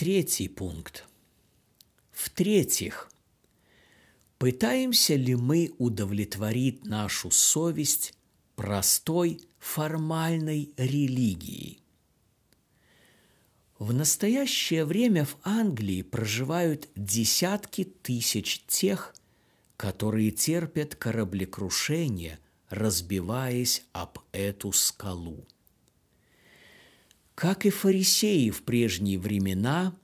Третий пункт. В-третьих, пытаемся ли мы удовлетворить нашу совесть простой формальной религией? В настоящее время в Англии проживают десятки тысяч тех, которые терпят кораблекрушение, разбиваясь об эту скалу. Как и фарисеи в прежние времена,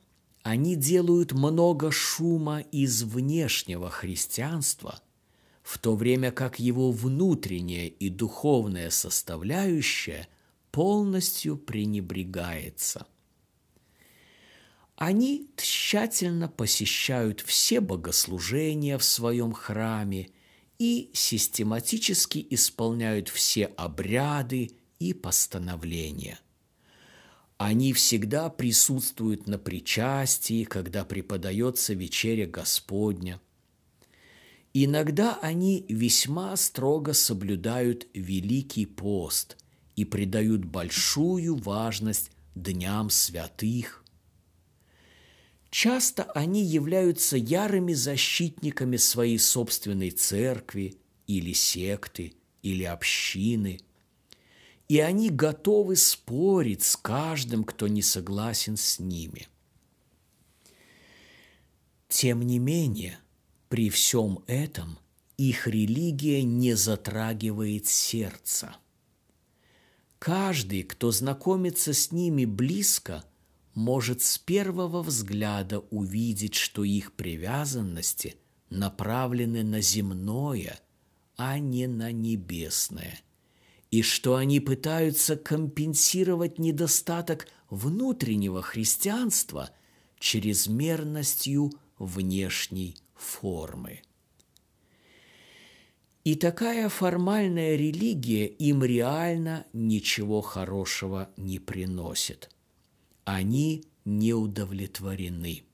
они делают много шума из внешнего христианства, в то время как его внутренняя и духовная составляющая полностью пренебрегается – они тщательно посещают все богослужения в своем храме и систематически исполняют все обряды и постановления. Они всегда присутствуют на причастии, когда преподается вечеря Господня. Иногда они весьма строго соблюдают Великий пост и придают большую важность дням святых – Часто они являются ярыми защитниками своей собственной церкви или секты или общины, и они готовы спорить с каждым, кто не согласен с ними. Тем не менее, при всем этом их религия не затрагивает сердца. Каждый, кто знакомится с ними близко – может с первого взгляда увидеть, что их привязанности направлены на земное, а не на небесное, и что они пытаются компенсировать недостаток внутреннего христианства чрезмерностью внешней формы. И такая формальная религия им реально ничего хорошего не приносит – они не удовлетворены.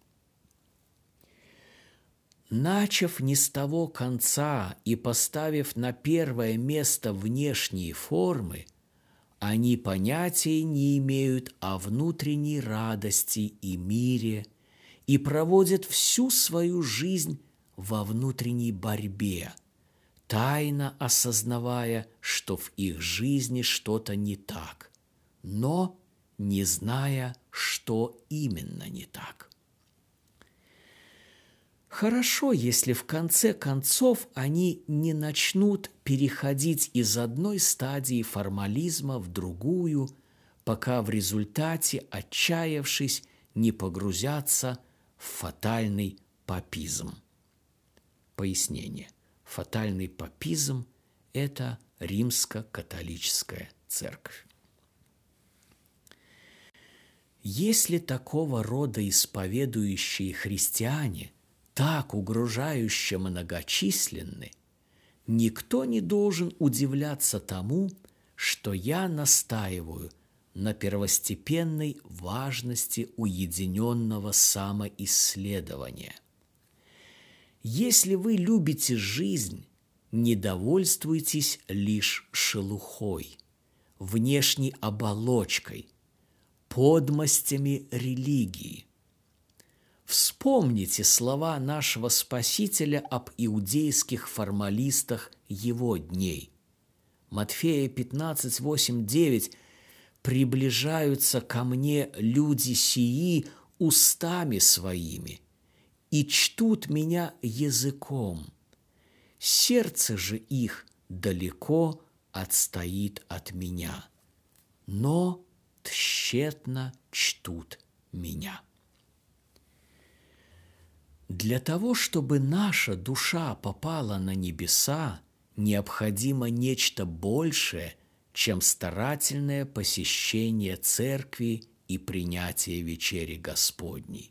Начав не с того конца и поставив на первое место внешние формы, они понятия не имеют о внутренней радости и мире и проводят всю свою жизнь во внутренней борьбе, тайно осознавая, что в их жизни что-то не так, но не зная, что именно не так. Хорошо, если в конце концов они не начнут переходить из одной стадии формализма в другую, пока в результате, отчаявшись, не погрузятся в фатальный папизм. Пояснение. Фатальный папизм – это римско-католическая церковь. Если такого рода исповедующие христиане так угрожающе многочисленны, никто не должен удивляться тому, что я настаиваю на первостепенной важности уединенного самоисследования. Если вы любите жизнь, не довольствуйтесь лишь шелухой, внешней оболочкой, подмостями религии. Вспомните слова нашего Спасителя об иудейских формалистах его дней. Матфея 15, 8, 9 «Приближаются ко мне люди сии устами своими и чтут меня языком. Сердце же их далеко отстоит от меня. Но тщетно чтут меня. Для того, чтобы наша душа попала на небеса, необходимо нечто большее, чем старательное посещение церкви и принятие вечери Господней.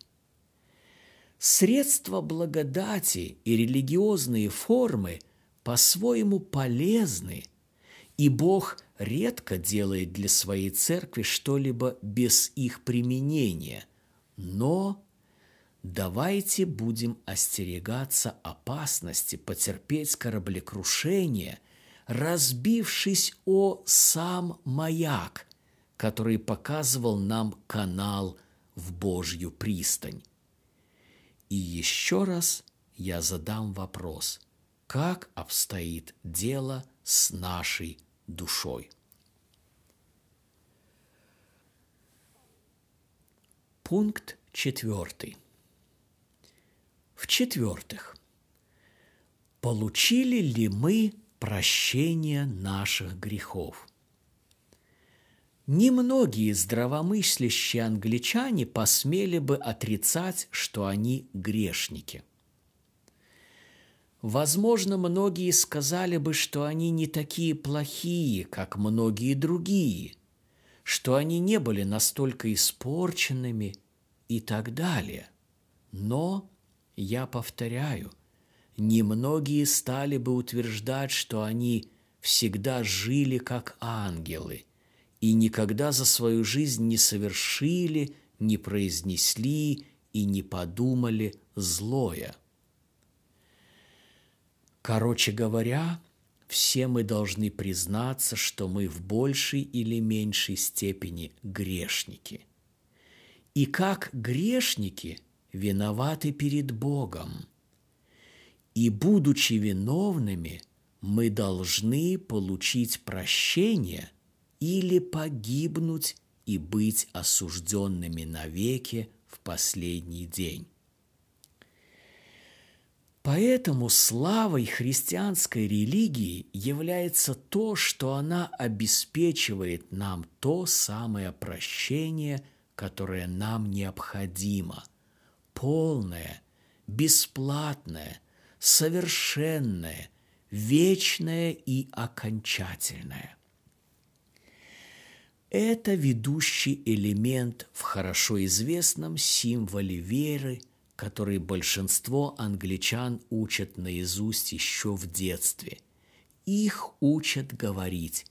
Средства благодати и религиозные формы по-своему полезны, и Бог редко делает для своей церкви что-либо без их применения, но давайте будем остерегаться опасности потерпеть кораблекрушение, разбившись о сам маяк, который показывал нам канал в Божью пристань. И еще раз я задам вопрос, как обстоит дело с нашей душой. Пункт четвертый. В-четвертых, получили ли мы прощение наших грехов? Немногие здравомыслящие англичане посмели бы отрицать, что они грешники. Возможно, многие сказали бы, что они не такие плохие, как многие другие, что они не были настолько испорченными и так далее. Но, я повторяю, немногие стали бы утверждать, что они всегда жили как ангелы – и никогда за свою жизнь не совершили, не произнесли и не подумали злое. Короче говоря, все мы должны признаться, что мы в большей или меньшей степени грешники. И как грешники виноваты перед Богом. И будучи виновными, мы должны получить прощение – или погибнуть и быть осужденными навеки в последний день. Поэтому славой христианской религии является то, что она обеспечивает нам то самое прощение, которое нам необходимо, полное, бесплатное, совершенное, вечное и окончательное – это ведущий элемент в хорошо известном символе веры, который большинство англичан учат наизусть еще в детстве. Их учат говорить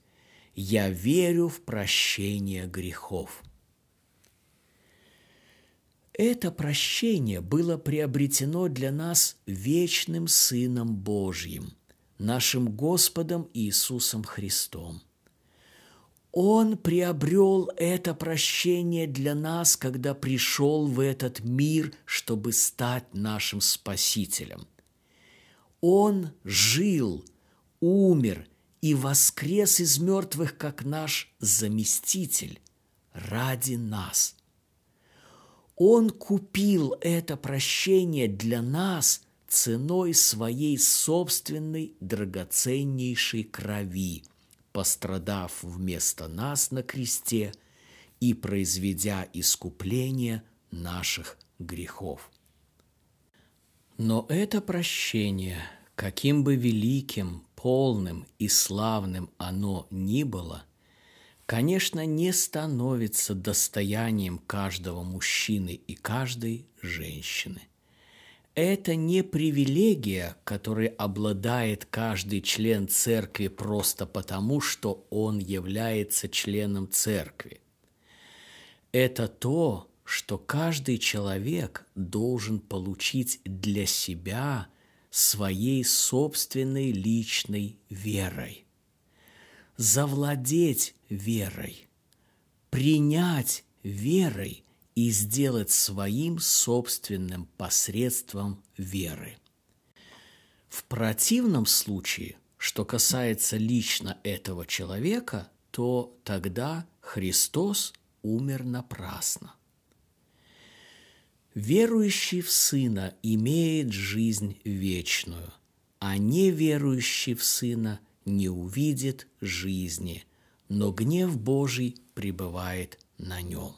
«Я верю в прощение грехов». Это прощение было приобретено для нас вечным Сыном Божьим, нашим Господом Иисусом Христом – он приобрел это прощение для нас, когда пришел в этот мир, чтобы стать нашим Спасителем. Он жил, умер и воскрес из мертвых, как наш заместитель, ради нас. Он купил это прощение для нас ценой своей собственной драгоценнейшей крови – пострадав вместо нас на кресте и произведя искупление наших грехов. Но это прощение, каким бы великим, полным и славным оно ни было, конечно, не становится достоянием каждого мужчины и каждой женщины. Это не привилегия, которой обладает каждый член церкви просто потому, что он является членом церкви. Это то, что каждый человек должен получить для себя своей собственной личной верой. Завладеть верой, принять верой – и сделать своим собственным посредством веры. В противном случае, что касается лично этого человека, то тогда Христос умер напрасно. Верующий в Сына имеет жизнь вечную, а неверующий в Сына не увидит жизни, но гнев Божий пребывает на нем.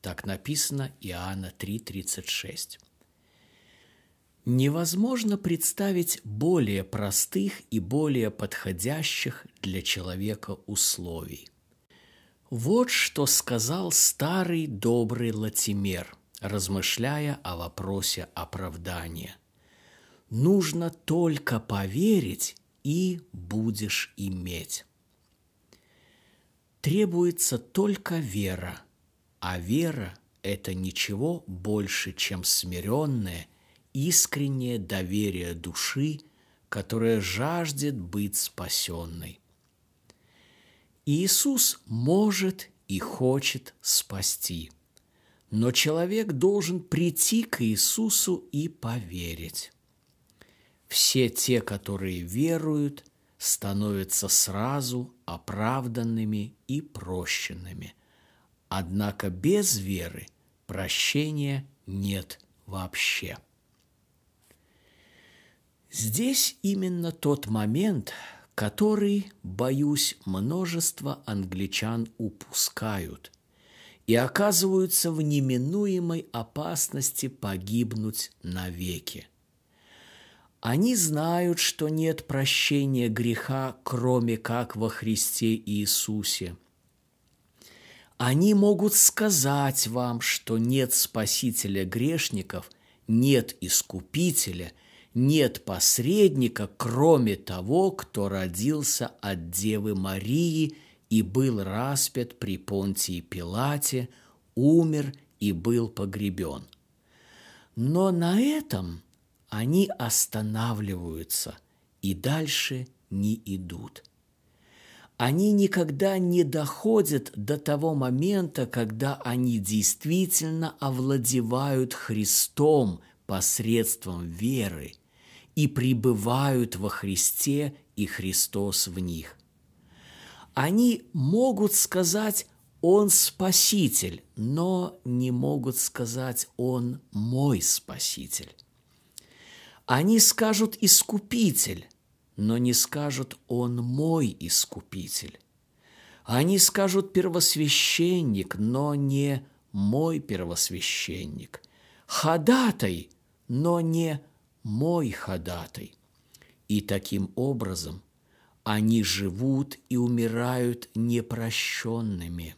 Так написано Иоанна 3:36. Невозможно представить более простых и более подходящих для человека условий. Вот что сказал старый добрый Латимер, размышляя о вопросе оправдания. Нужно только поверить, и будешь иметь. Требуется только вера – а вера – это ничего больше, чем смиренное, искреннее доверие души, которая жаждет быть спасенной. Иисус может и хочет спасти, но человек должен прийти к Иисусу и поверить. Все те, которые веруют, становятся сразу оправданными и прощенными. Однако без веры прощения нет вообще. Здесь именно тот момент, который, боюсь, множество англичан упускают и оказываются в неминуемой опасности погибнуть навеки. Они знают, что нет прощения греха, кроме как во Христе Иисусе. Они могут сказать вам, что нет спасителя грешников, нет искупителя – нет посредника, кроме того, кто родился от Девы Марии и был распят при Понтии Пилате, умер и был погребен. Но на этом они останавливаются и дальше не идут. Они никогда не доходят до того момента, когда они действительно овладевают Христом посредством веры – и пребывают во Христе, и Христос в них. Они могут сказать «Он Спаситель», но не могут сказать «Он мой Спаситель». Они скажут «Искупитель», но не скажут «Он мой Искупитель». Они скажут «Первосвященник», но не «Мой первосвященник». «Ходатай», но не мой ходатай. И таким образом они живут и умирают непрощенными.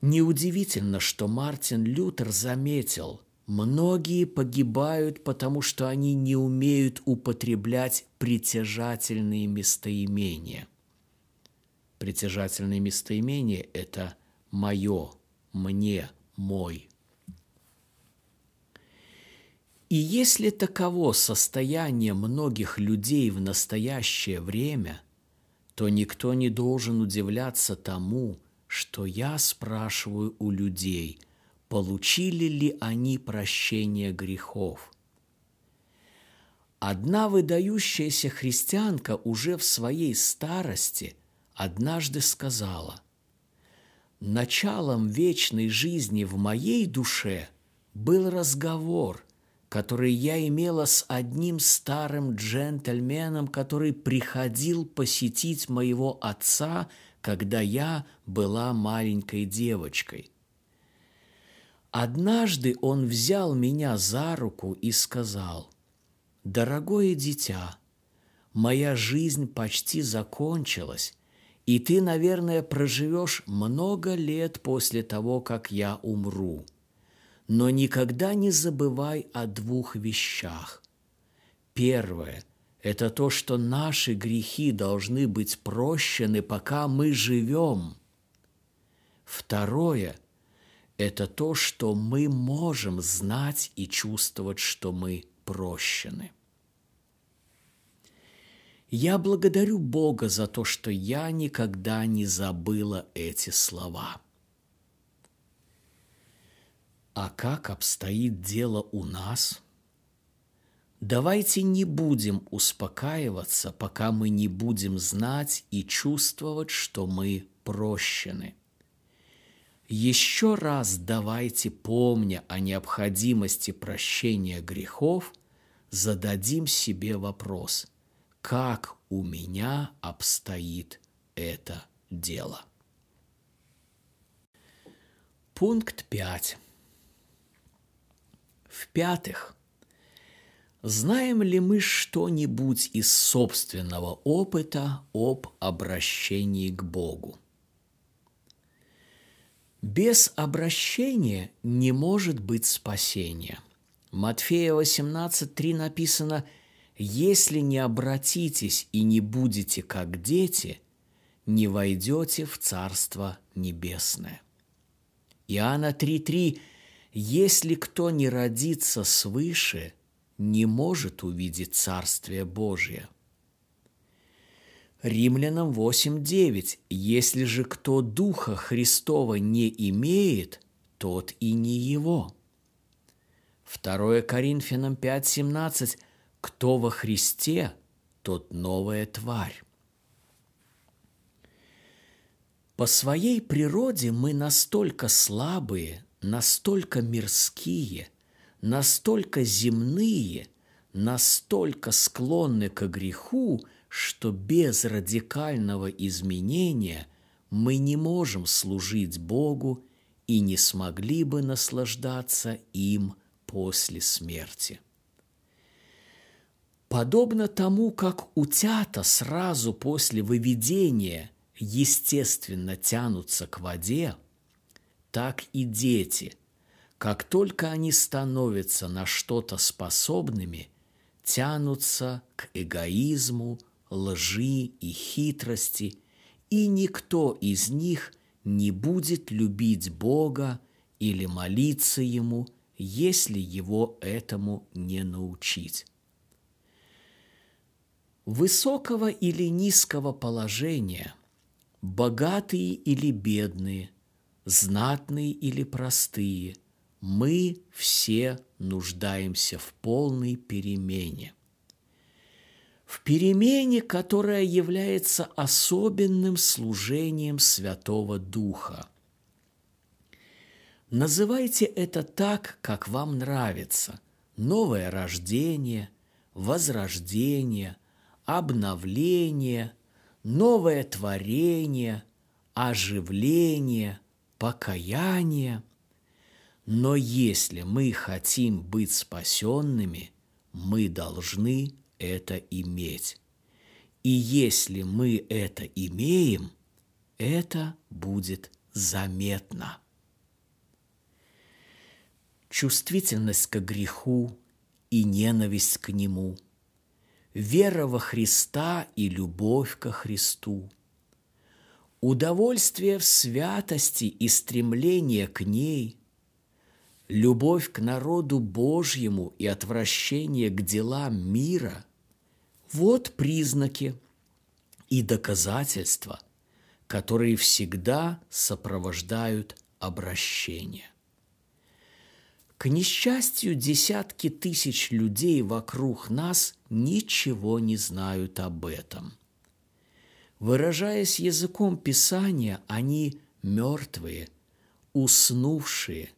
Неудивительно, что Мартин Лютер заметил, многие погибают, потому что они не умеют употреблять притяжательные местоимения. Притяжательные местоимения – это «моё», «мне», «мой», и если таково состояние многих людей в настоящее время, то никто не должен удивляться тому, что я спрашиваю у людей, получили ли они прощение грехов. Одна выдающаяся христианка уже в своей старости однажды сказала, «Началом вечной жизни в моей душе был разговор – который я имела с одним старым джентльменом, который приходил посетить моего отца, когда я была маленькой девочкой. Однажды он взял меня за руку и сказал, «Дорогое дитя, моя жизнь почти закончилась, и ты, наверное, проживешь много лет после того, как я умру». Но никогда не забывай о двух вещах. Первое – это то, что наши грехи должны быть прощены, пока мы живем. Второе – это то, что мы можем знать и чувствовать, что мы прощены. Я благодарю Бога за то, что я никогда не забыла эти слова – а как обстоит дело у нас? Давайте не будем успокаиваться, пока мы не будем знать и чувствовать, что мы прощены. Еще раз давайте, помня о необходимости прощения грехов, зададим себе вопрос, как у меня обстоит это дело. Пункт 5. В-пятых, знаем ли мы что-нибудь из собственного опыта об обращении к Богу? Без обращения не может быть спасения. Матфея 18.3 написано «Если не обратитесь и не будете как дети, не войдете в Царство Небесное». Иоанна 3.3 если кто не родится свыше, не может увидеть Царствие Божие. Римлянам 8.9. Если же кто Духа Христова не имеет, тот и не его. 2 Коринфянам 5:17 Кто во Христе, тот новая тварь. По своей природе мы настолько слабые, настолько мирские, настолько земные, настолько склонны к греху, что без радикального изменения мы не можем служить Богу и не смогли бы наслаждаться им после смерти. Подобно тому, как утята сразу после выведения – естественно тянутся к воде, так и дети, как только они становятся на что-то способными, тянутся к эгоизму, лжи и хитрости, и никто из них не будет любить Бога или молиться Ему, если его этому не научить. Высокого или низкого положения – богатые или бедные, знатные или простые, мы все нуждаемся в полной перемене. В перемене, которая является особенным служением Святого Духа. Называйте это так, как вам нравится. Новое рождение, возрождение, обновление – новое творение, оживление, покаяние. Но если мы хотим быть спасенными, мы должны это иметь. И если мы это имеем, это будет заметно. Чувствительность к греху и ненависть к нему – вера во Христа и любовь ко Христу, удовольствие в святости и стремление к ней, любовь к народу Божьему и отвращение к делам мира – вот признаки и доказательства, которые всегда сопровождают обращение. К несчастью, десятки тысяч людей вокруг нас ничего не знают об этом. Выражаясь языком Писания, они мертвые, уснувшие,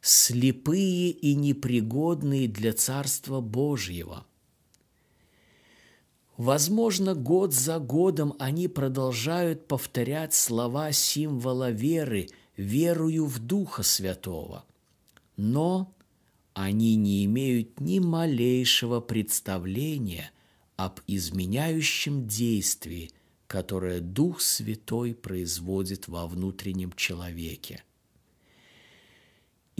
слепые и непригодные для Царства Божьего. Возможно, год за годом они продолжают повторять слова символа веры, верую в Духа Святого но они не имеют ни малейшего представления об изменяющем действии, которое Дух Святой производит во внутреннем человеке.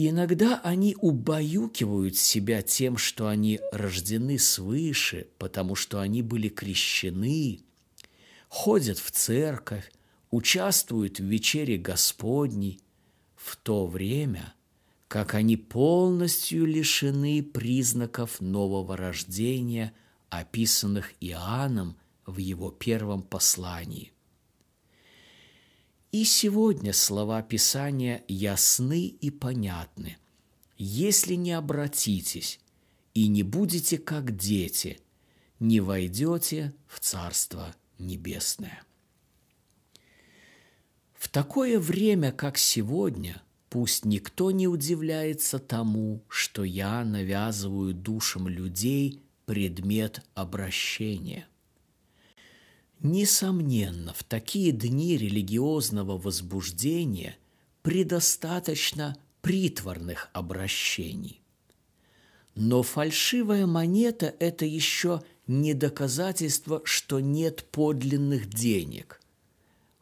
Иногда они убаюкивают себя тем, что они рождены свыше, потому что они были крещены, ходят в церковь, участвуют в вечере Господней, в то время – как они полностью лишены признаков нового рождения, описанных Иоанном в его первом послании. И сегодня слова Писания ясны и понятны. Если не обратитесь и не будете как дети, не войдете в Царство Небесное. В такое время, как сегодня – Пусть никто не удивляется тому, что я навязываю душам людей предмет обращения. Несомненно, в такие дни религиозного возбуждения предостаточно притворных обращений. Но фальшивая монета – это еще не доказательство, что нет подлинных денег.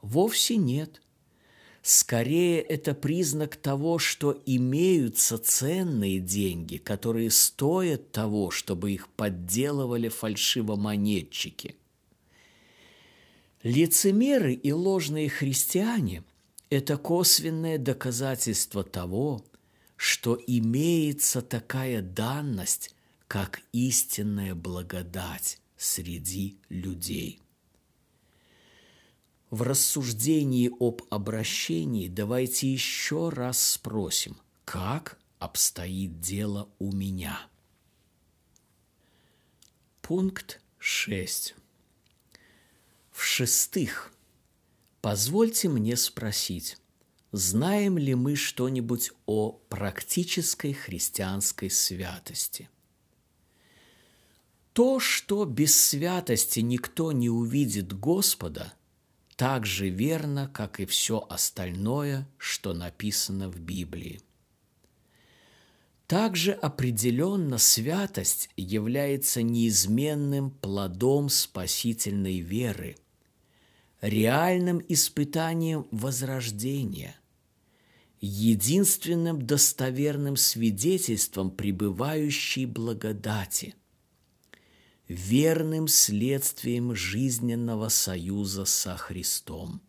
Вовсе нет – Скорее, это признак того, что имеются ценные деньги, которые стоят того, чтобы их подделывали фальшивомонетчики. Лицемеры и ложные христиане – это косвенное доказательство того, что имеется такая данность, как истинная благодать среди людей – в рассуждении об обращении давайте еще раз спросим, как обстоит дело у меня. Пункт 6. В-шестых, позвольте мне спросить, знаем ли мы что-нибудь о практической христианской святости? То, что без святости никто не увидит Господа, так же верно, как и все остальное, что написано в Библии. Также определенно святость является неизменным плодом спасительной веры, реальным испытанием возрождения, единственным достоверным свидетельством пребывающей благодати, верным следствием жизненного союза со Христом.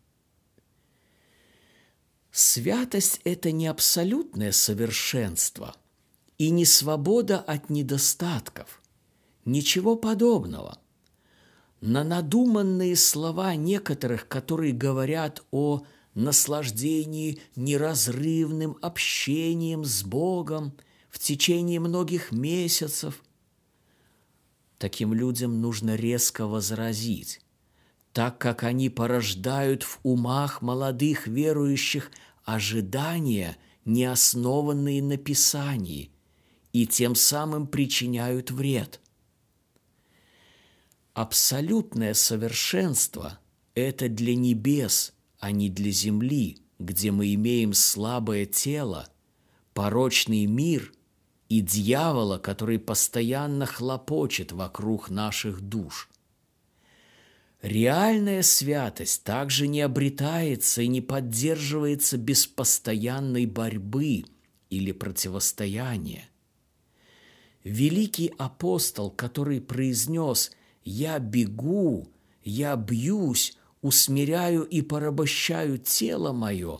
Святость – это не абсолютное совершенство – и не свобода от недостатков. Ничего подобного. На надуманные слова некоторых, которые говорят о наслаждении неразрывным общением с Богом в течение многих месяцев, таким людям нужно резко возразить, так как они порождают в умах молодых верующих ожидания, не основанные на Писании – и тем самым причиняют вред. Абсолютное совершенство – это для небес, а не для земли, где мы имеем слабое тело, порочный мир и дьявола, который постоянно хлопочет вокруг наших душ. Реальная святость также не обретается и не поддерживается без постоянной борьбы или противостояния великий апостол, который произнес «Я бегу, я бьюсь, усмиряю и порабощаю тело мое»,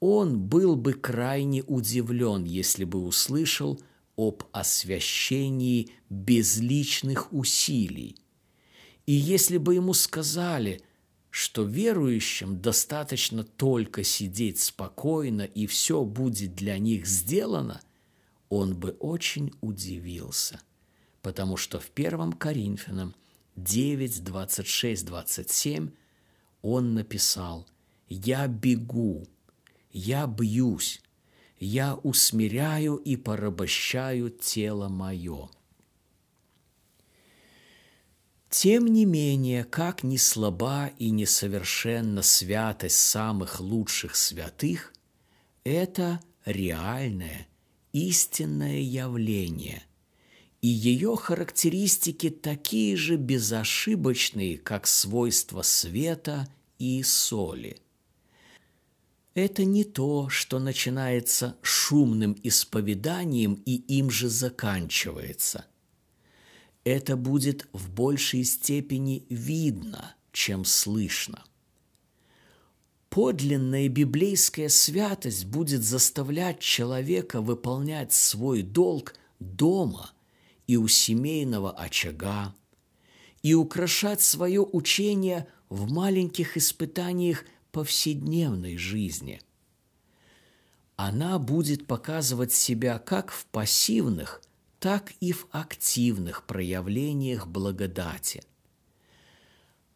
он был бы крайне удивлен, если бы услышал об освящении безличных усилий. И если бы ему сказали, что верующим достаточно только сидеть спокойно и все будет для них сделано – он бы очень удивился, потому что в 1 Коринфянам 9, 26, 27 он написал «Я бегу, я бьюсь, я усмиряю и порабощаю тело мое». Тем не менее, как ни слаба и несовершенна святость самых лучших святых, это реальная – истинное явление, и ее характеристики такие же безошибочные, как свойства света и соли. Это не то, что начинается шумным исповеданием и им же заканчивается. Это будет в большей степени видно, чем слышно – Подлинная библейская святость будет заставлять человека выполнять свой долг дома и у семейного очага, и украшать свое учение в маленьких испытаниях повседневной жизни. Она будет показывать себя как в пассивных, так и в активных проявлениях благодати.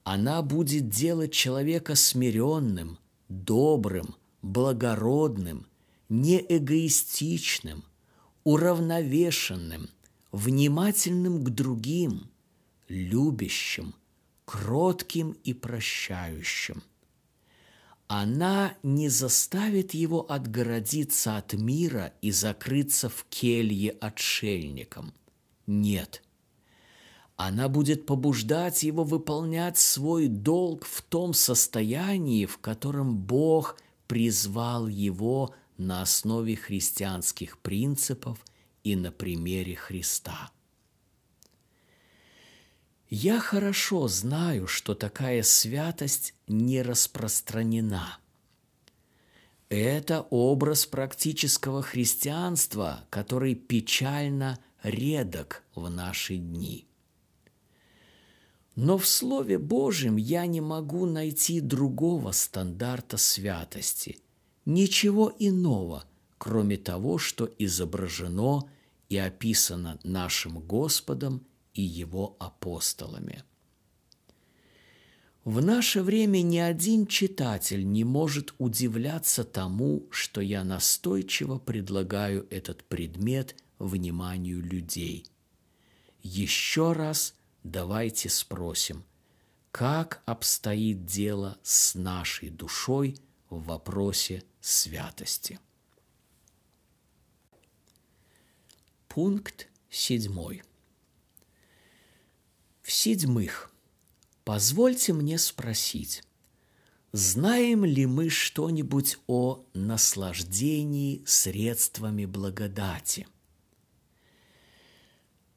Она будет делать человека смиренным, добрым, благородным, неэгоистичным, уравновешенным, внимательным к другим, любящим, кротким и прощающим. Она не заставит его отгородиться от мира и закрыться в келье отшельником. Нет – она будет побуждать его выполнять свой долг в том состоянии, в котором Бог призвал его на основе христианских принципов и на примере Христа. Я хорошо знаю, что такая святость не распространена. Это образ практического христианства, который печально редок в наши дни – но в Слове Божьем я не могу найти другого стандарта святости, ничего иного, кроме того, что изображено и описано нашим Господом и Его апостолами. В наше время ни один читатель не может удивляться тому, что я настойчиво предлагаю этот предмет вниманию людей. Еще раз давайте спросим, как обстоит дело с нашей душой в вопросе святости. Пункт седьмой. В-седьмых, позвольте мне спросить, знаем ли мы что-нибудь о наслаждении средствами благодати?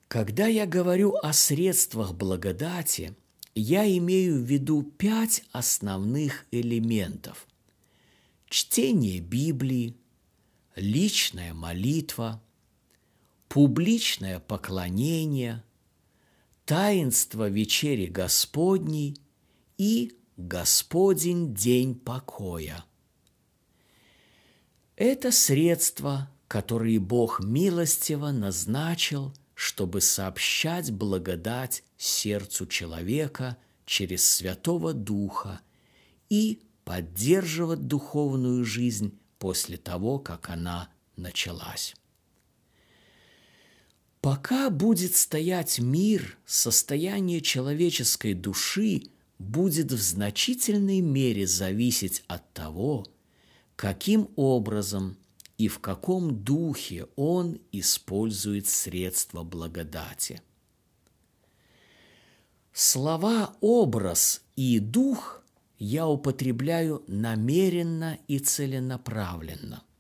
Когда я говорю о средствах благодати, я имею в виду пять основных элементов. Чтение Библии, личная молитва, публичное поклонение, таинство вечери Господней и Господень день покоя. Это средства, которые Бог милостиво назначил, чтобы сообщать благодать сердцу человека через Святого Духа и поддерживать духовную жизнь после того, как она началась. Пока будет стоять мир, состояние человеческой души будет в значительной мере зависеть от того, каким образом и в каком духе он использует средства благодати. Слова «образ» и «дух» я употребляю намеренно и целенаправленно –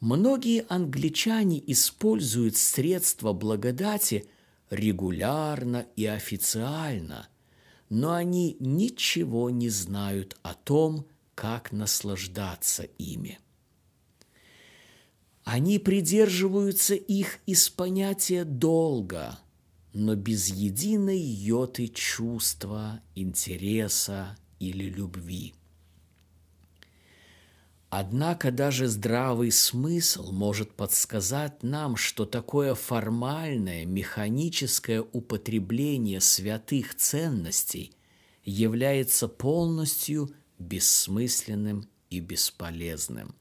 Многие англичане используют средства благодати регулярно и официально, но они ничего не знают о том, как наслаждаться ими. Они придерживаются их из понятия долга, но без единой йоты чувства, интереса или любви – Однако даже здравый смысл может подсказать нам, что такое формальное механическое употребление святых ценностей является полностью бессмысленным и бесполезным.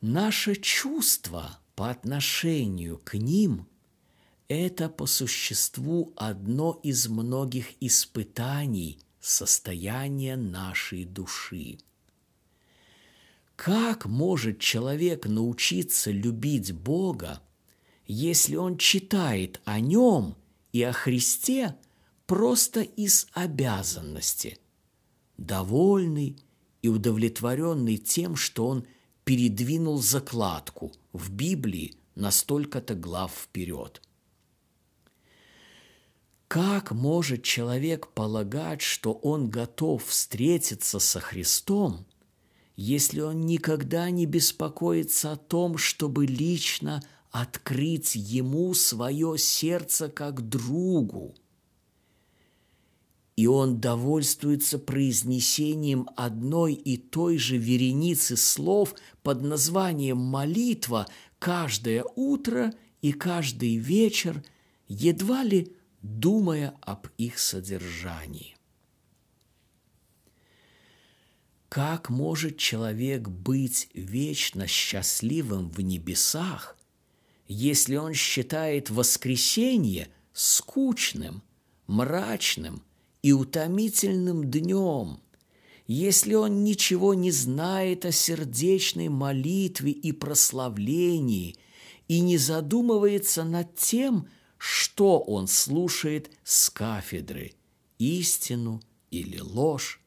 Наше чувство по отношению к ним – это по существу одно из многих испытаний состояния нашей души – как может человек научиться любить Бога, если он читает о нем и о Христе просто из обязанности, довольный и удовлетворенный тем, что он передвинул закладку в Библии на столько-то глав вперед? Как может человек полагать, что он готов встретиться со Христом – если он никогда не беспокоится о том, чтобы лично открыть ему свое сердце как другу. И он довольствуется произнесением одной и той же вереницы слов под названием молитва каждое утро и каждый вечер, едва ли думая об их содержании. Как может человек быть вечно счастливым в небесах, если он считает воскресенье скучным, мрачным и утомительным днем, если он ничего не знает о сердечной молитве и прославлении и не задумывается над тем, что он слушает с кафедры, истину или ложь,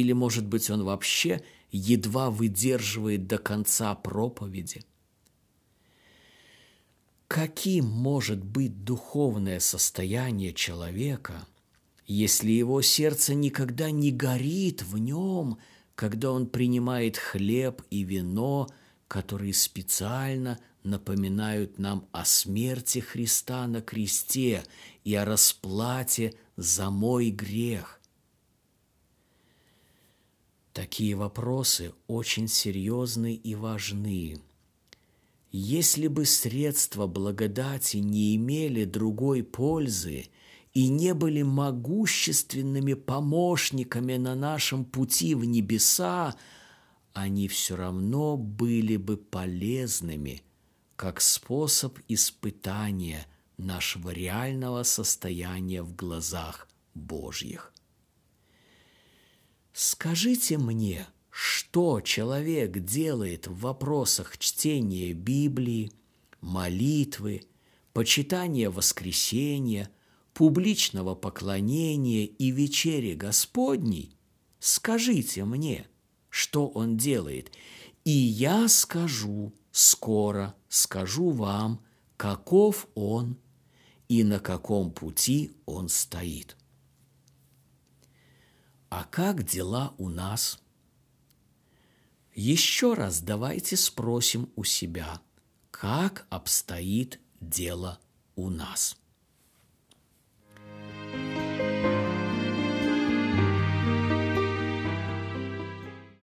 или, может быть, он вообще едва выдерживает до конца проповеди? Каким может быть духовное состояние человека, если его сердце никогда не горит в нем, когда он принимает хлеб и вино, которые специально напоминают нам о смерти Христа на кресте и о расплате за мой грех? Такие вопросы очень серьезны и важны. Если бы средства благодати не имели другой пользы и не были могущественными помощниками на нашем пути в небеса, они все равно были бы полезными как способ испытания нашего реального состояния в глазах Божьих. Скажите мне, что человек делает в вопросах чтения Библии, молитвы, почитания воскресения, публичного поклонения и вечери Господней, скажите мне, что он делает, и я скажу, скоро скажу вам, каков он и на каком пути он стоит. А как дела у нас? Еще раз давайте спросим у себя, как обстоит дело у нас.